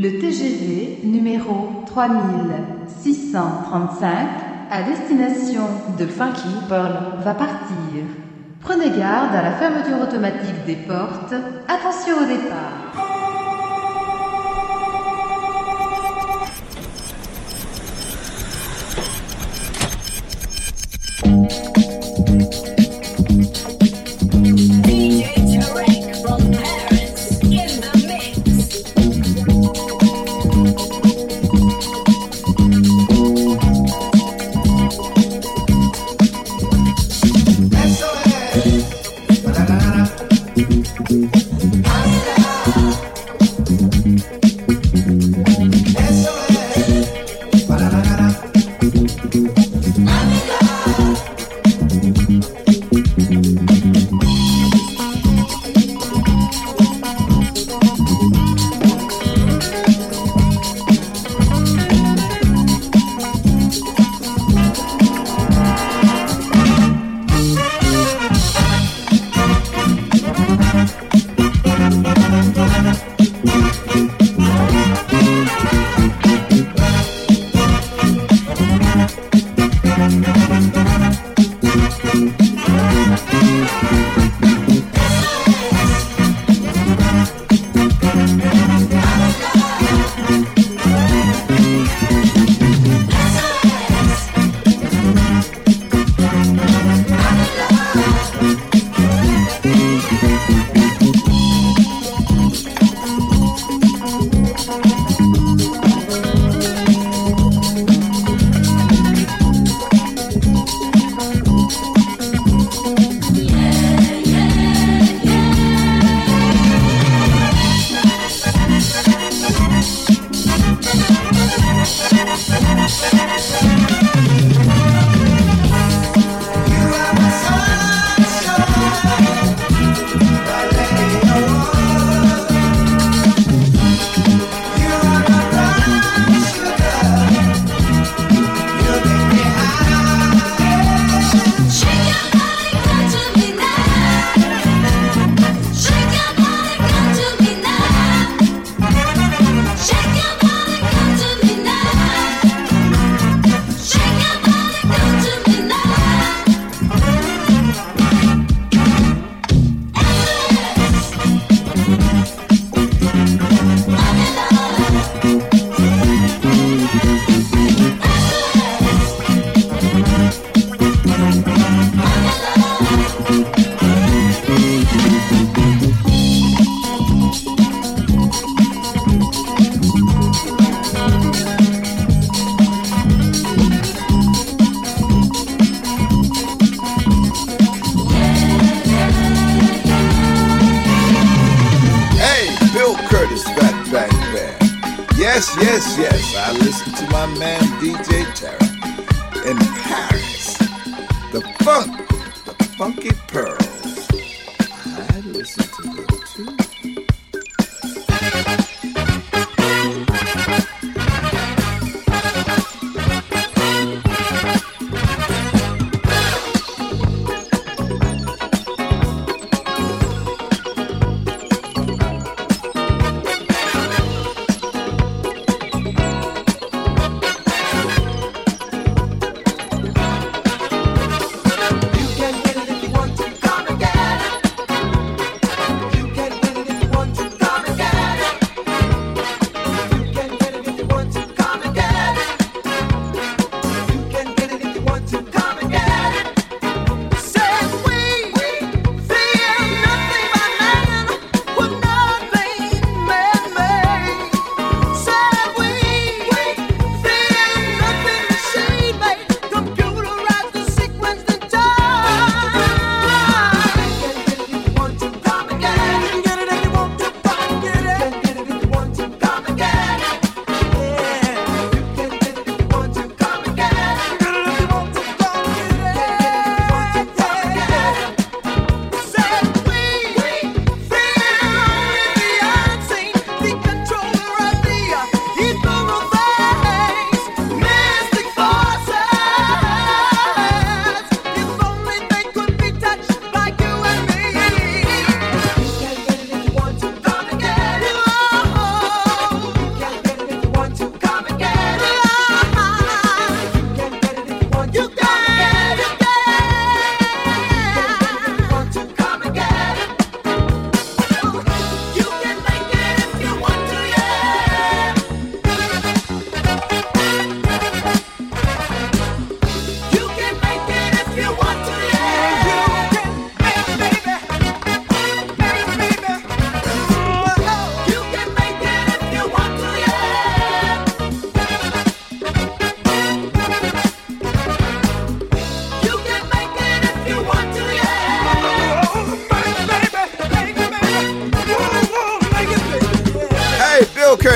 Le TGV numéro 3635 à destination de Funky Pearl va partir. Prenez garde à la fermeture automatique des portes. Attention au départ.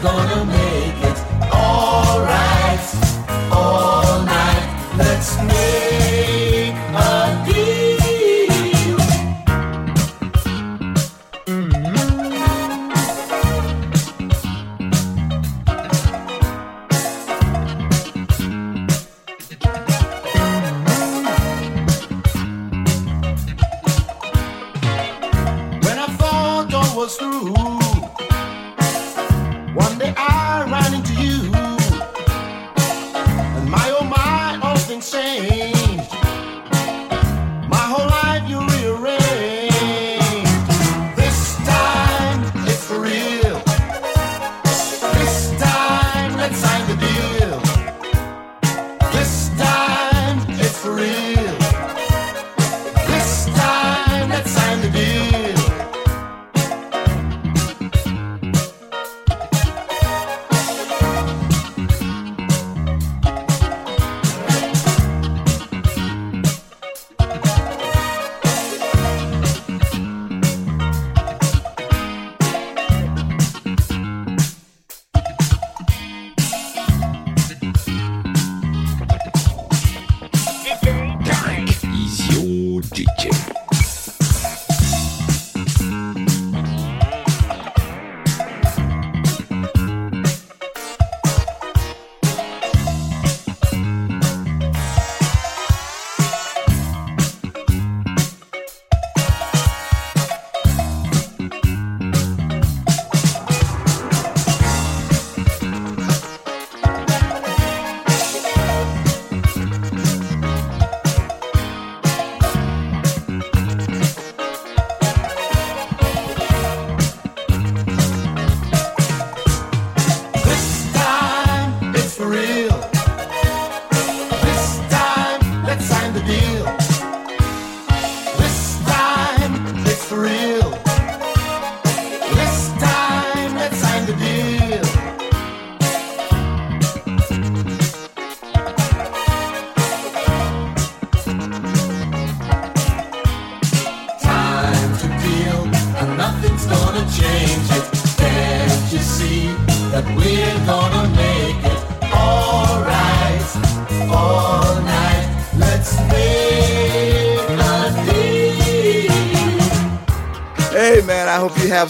pearl. have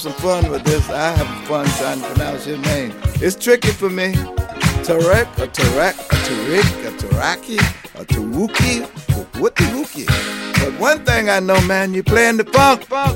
some fun with this. I have fun trying to pronounce your name. It's tricky for me. Tarek, a Tarek, a Tarik, a Taraki, a Tawuki, a Wookie But one thing I know, man, you playing the funk, funk,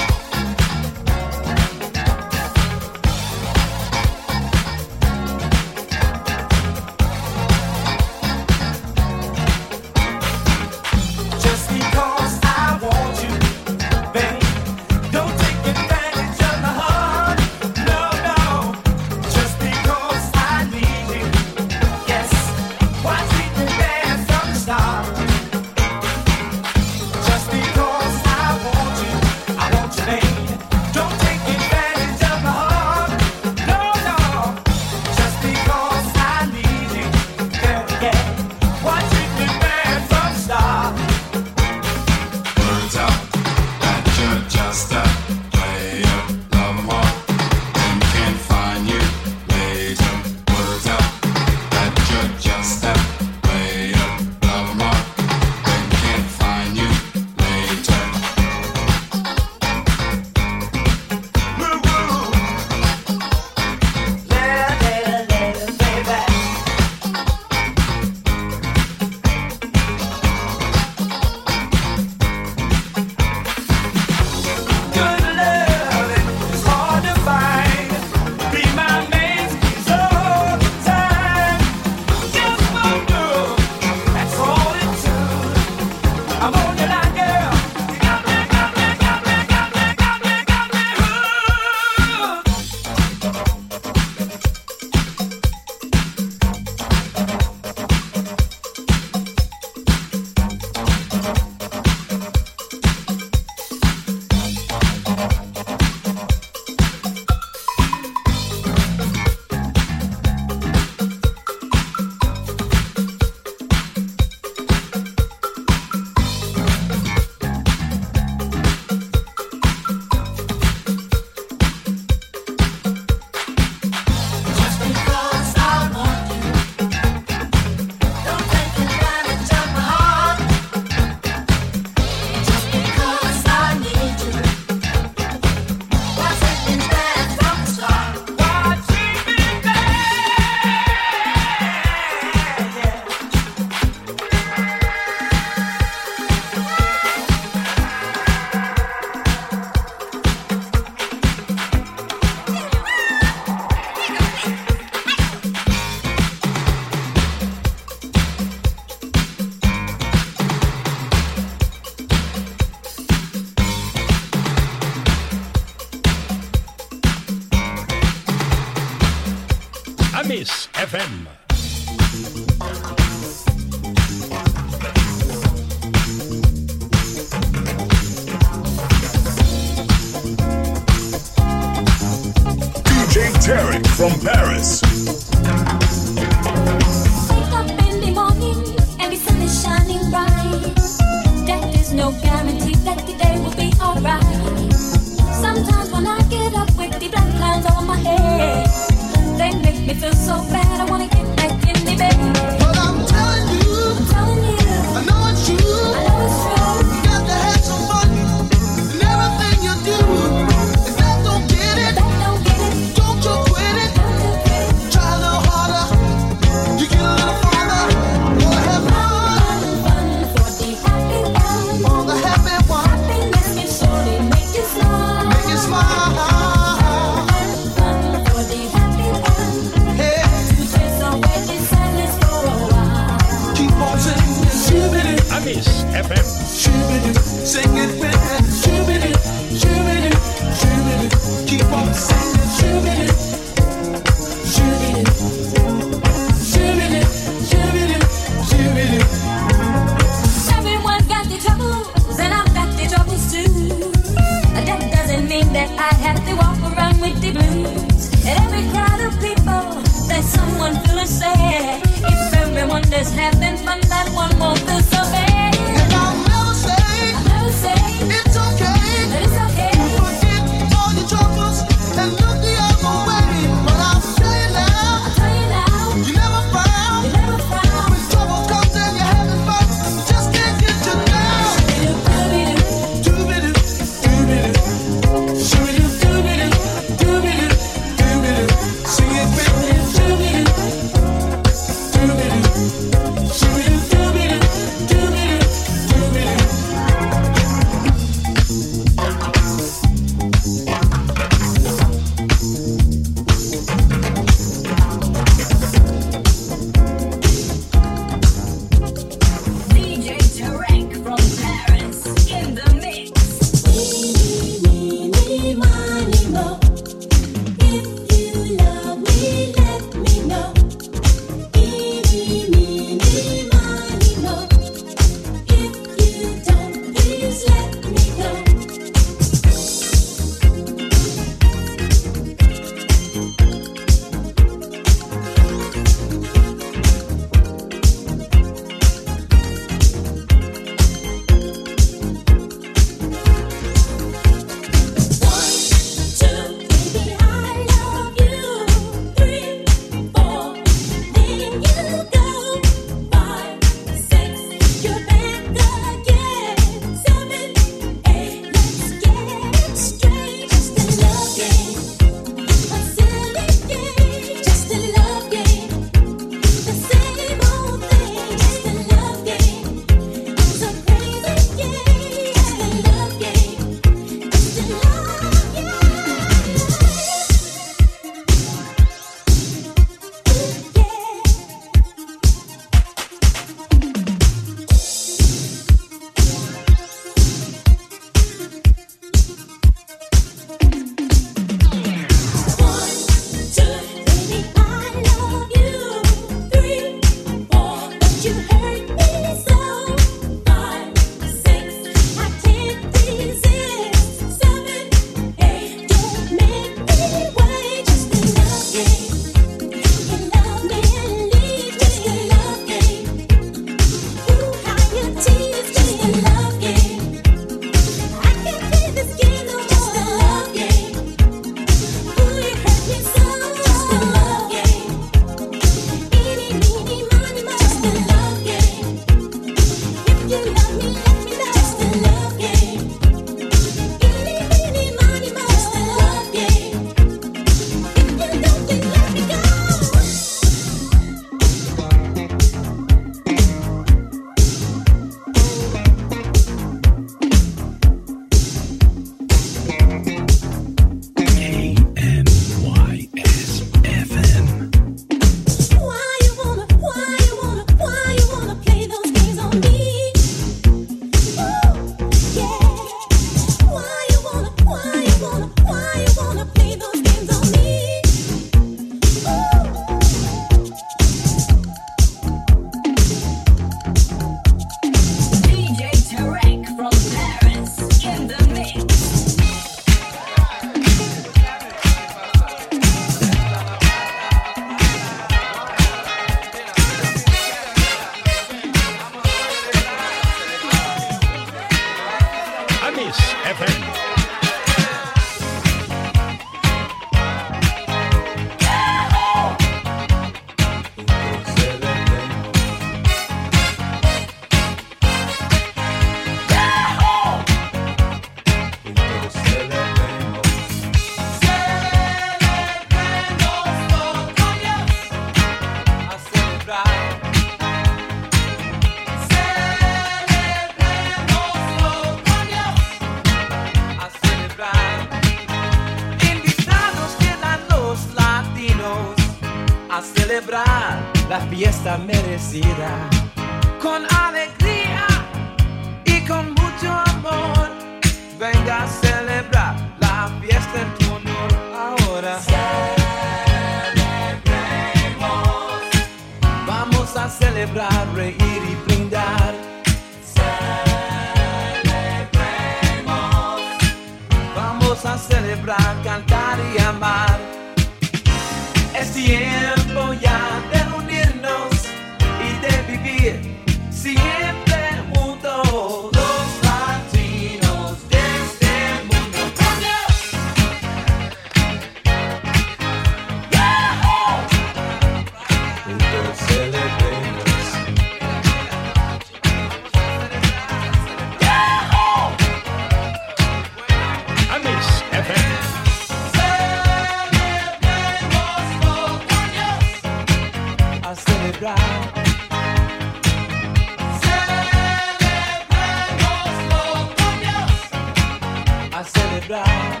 Celebrar.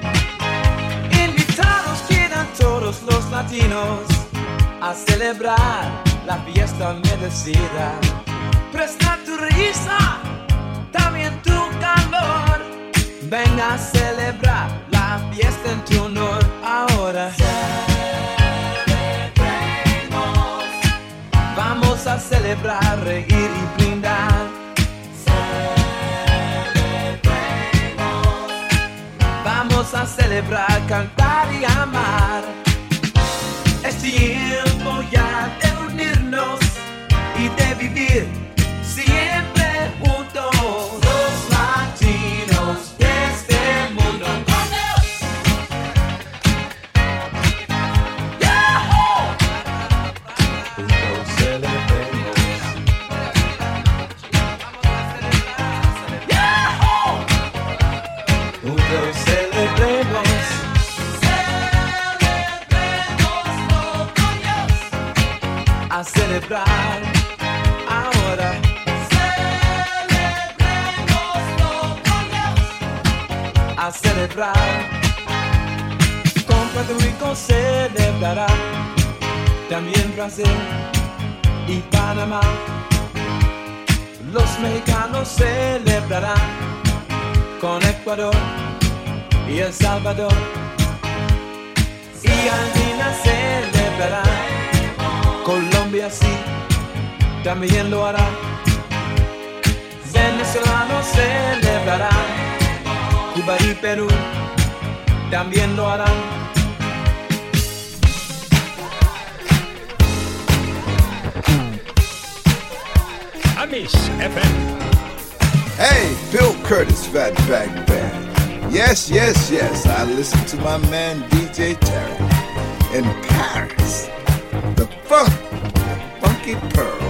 Invitados quedan todos los latinos a celebrar la fiesta merecida. Presta tu risa, también tu calor. Venga a celebrar la fiesta en tu honor ahora. Vamos a celebrar, reír y brindar. A celebrar, cantar y amar. Es tiempo ya de unirnos y de vivir celebrar ahora. A celebrar. Con Puerto Rico celebrará. También Brasil y Panamá. Los mexicanos celebrarán con Ecuador y El Salvador. Y Argentina celebrará. Colombia sí, también lo hará. Venezolanos celebrarán. Cuba y Perú también lo harán. Amis FM. Hey, Bill Curtis, Fat Fatback Band. Yes, yes, yes. I listen to my man DJ Tarek in Paris. Funky pearls.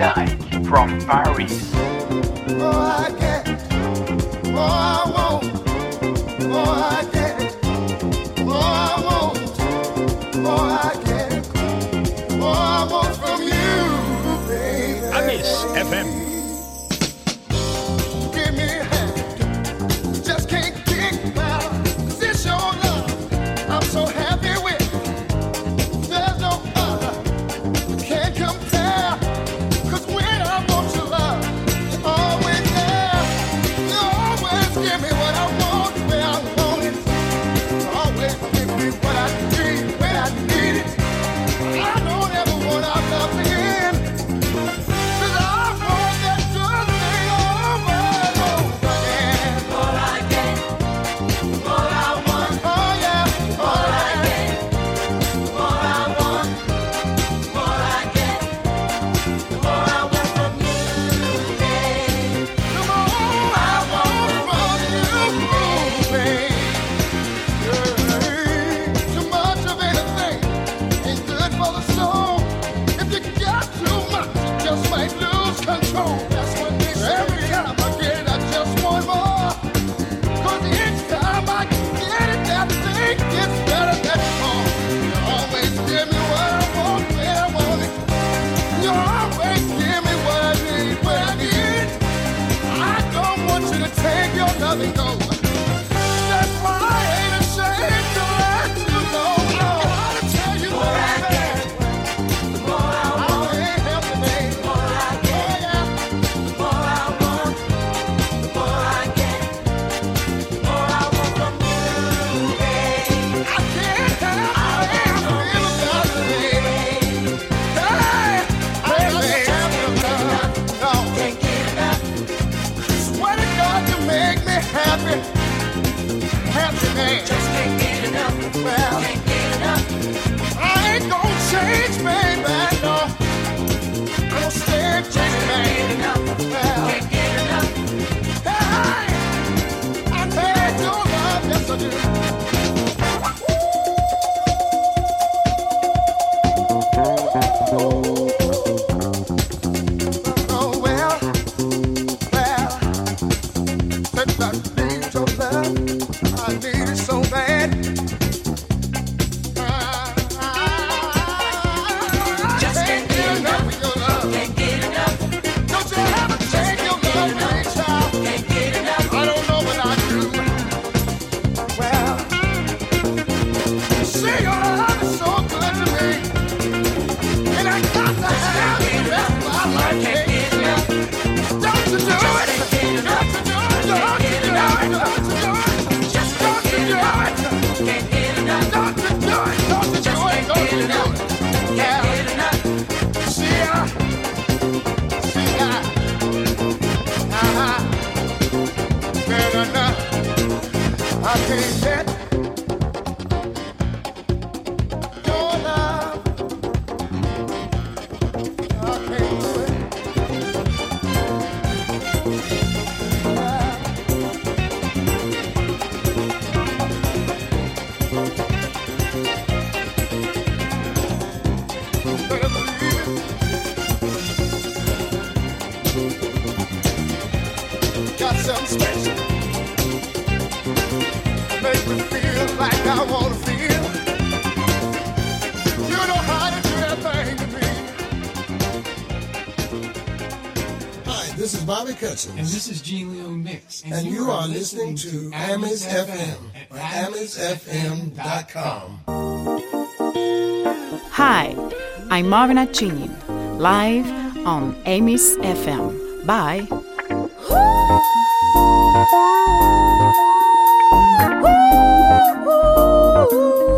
Dyke from Paris. Oh, I get, oh, I won't, oh, I. this is Bobby Cutson, And this is Gene Leone Mix. and you are listening to Amis FM at amisfm.com. Hi, I'm Marvin Chinin, live on Amis FM. Bye. Ooh, ooh, ooh.